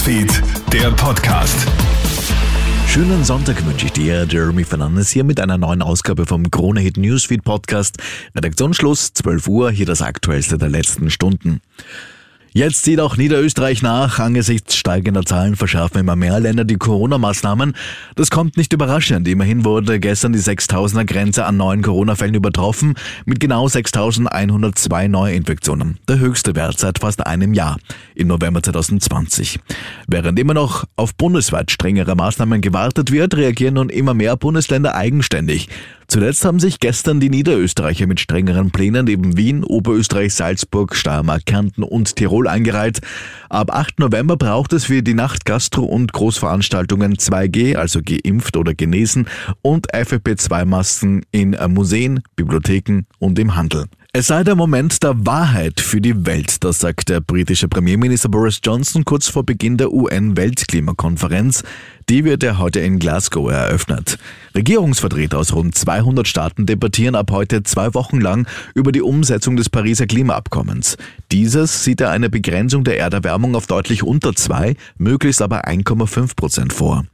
Newsfeed, der Podcast. Schönen Sonntag wünsche ich dir, Jeremy Fernandes hier mit einer neuen Ausgabe vom Krone Hit Newsfeed Podcast. Redaktionsschluss 12 Uhr, hier das Aktuellste der letzten Stunden. Jetzt zieht auch Niederösterreich nach. Angesichts steigender Zahlen verschärfen immer mehr Länder die Corona-Maßnahmen. Das kommt nicht überraschend. Immerhin wurde gestern die 6000er Grenze an neuen Corona-Fällen übertroffen mit genau 6102 Neuinfektionen. Der höchste Wert seit fast einem Jahr im November 2020. Während immer noch auf bundesweit strengere Maßnahmen gewartet wird, reagieren nun immer mehr Bundesländer eigenständig. Zuletzt haben sich gestern die Niederösterreicher mit strengeren Plänen neben Wien, Oberösterreich, Salzburg, Steiermark, Kärnten und Tirol eingereiht. Ab 8. November braucht es für die Nacht Gastro- und Großveranstaltungen 2G, also geimpft oder genesen, und FFP2-Masken in Museen, Bibliotheken und im Handel. Es sei der Moment der Wahrheit für die Welt, das sagt der britische Premierminister Boris Johnson kurz vor Beginn der UN-Weltklimakonferenz. Die wird er heute in Glasgow eröffnet. Regierungsvertreter aus rund 200 Staaten debattieren ab heute zwei Wochen lang über die Umsetzung des Pariser Klimaabkommens. Dieses sieht er eine Begrenzung der Erderwärmung auf deutlich unter zwei, möglichst aber 1,5 Prozent vor.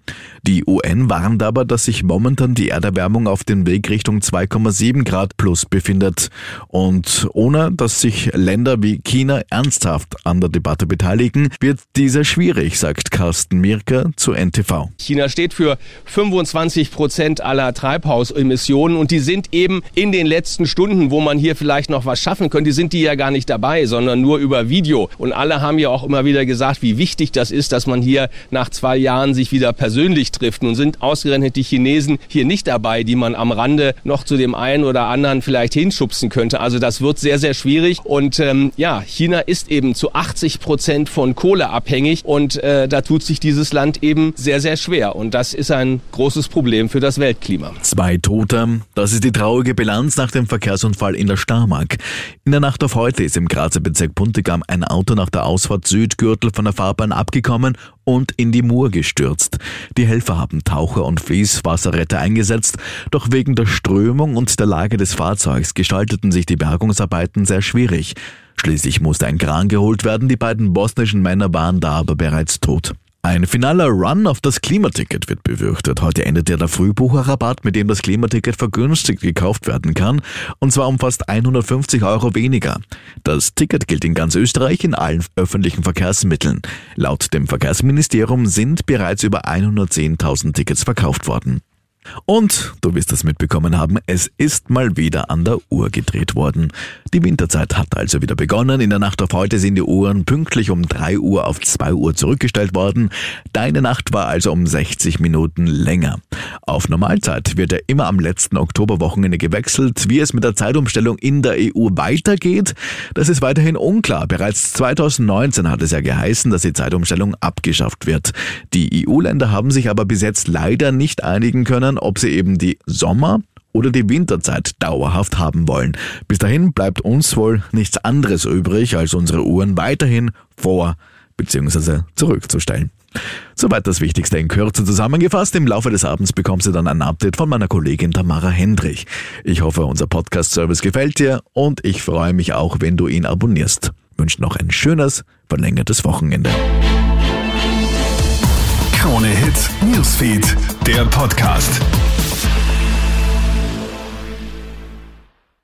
Die UN warnt aber, dass sich momentan die Erderwärmung auf dem Weg Richtung 2,7 Grad plus befindet. Und ohne dass sich Länder wie China ernsthaft an der Debatte beteiligen, wird diese schwierig, sagt Carsten Mirker zu NTV. China steht für 25 Prozent aller Treibhausemissionen und die sind eben in den letzten Stunden, wo man hier vielleicht noch was schaffen könnte, sind die ja gar nicht dabei, sondern nur über Video. Und alle haben ja auch immer wieder gesagt, wie wichtig das ist, dass man hier nach zwei Jahren sich wieder persönlich trifft. Nun sind ausgerechnet die Chinesen hier nicht dabei, die man am Rande noch zu dem einen oder anderen vielleicht hinschubsen könnte. Also das wird sehr, sehr schwierig. Und ähm, ja, China ist eben zu 80 Prozent von Kohle abhängig und äh, da tut sich dieses Land eben sehr, sehr schwer. Und das ist ein großes Problem für das Weltklima. Zwei Tote, das ist die traurige Bilanz nach dem Verkehrsunfall in der Starmark. In der Nacht auf heute ist im Grazer Bezirk Puntigam ein Auto nach der Ausfahrt Südgürtel von der Fahrbahn abgekommen und in die Mur gestürzt. Die Helfer haben Taucher und Fließwasserretter eingesetzt, doch wegen der Strömung und der Lage des Fahrzeugs gestalteten sich die Bergungsarbeiten sehr schwierig. Schließlich musste ein Kran geholt werden, die beiden bosnischen Männer waren da aber bereits tot. Ein finaler Run auf das Klimaticket wird befürchtet. Heute endet ja der Frühbucherrabatt, mit dem das Klimaticket vergünstigt gekauft werden kann, und zwar um fast 150 Euro weniger. Das Ticket gilt in ganz Österreich in allen öffentlichen Verkehrsmitteln. Laut dem Verkehrsministerium sind bereits über 110.000 Tickets verkauft worden. Und du wirst es mitbekommen haben, es ist mal wieder an der Uhr gedreht worden. Die Winterzeit hat also wieder begonnen. In der Nacht auf heute sind die Uhren pünktlich um 3 Uhr auf 2 Uhr zurückgestellt worden. Deine Nacht war also um 60 Minuten länger. Auf Normalzeit wird ja immer am letzten Oktoberwochenende gewechselt. Wie es mit der Zeitumstellung in der EU weitergeht, das ist weiterhin unklar. Bereits 2019 hat es ja geheißen, dass die Zeitumstellung abgeschafft wird. Die EU-Länder haben sich aber bis jetzt leider nicht einigen können, ob sie eben die Sommer- oder die Winterzeit dauerhaft haben wollen. Bis dahin bleibt uns wohl nichts anderes übrig, als unsere Uhren weiterhin vor bzw. zurückzustellen. Soweit das Wichtigste in Kürze zusammengefasst. Im Laufe des Abends bekommst du dann ein Update von meiner Kollegin Tamara Hendrich. Ich hoffe, unser Podcast-Service gefällt dir und ich freue mich auch, wenn du ihn abonnierst. Wünsche noch ein schönes, verlängertes Wochenende. Krone Hits, Newsfeed, der Podcast.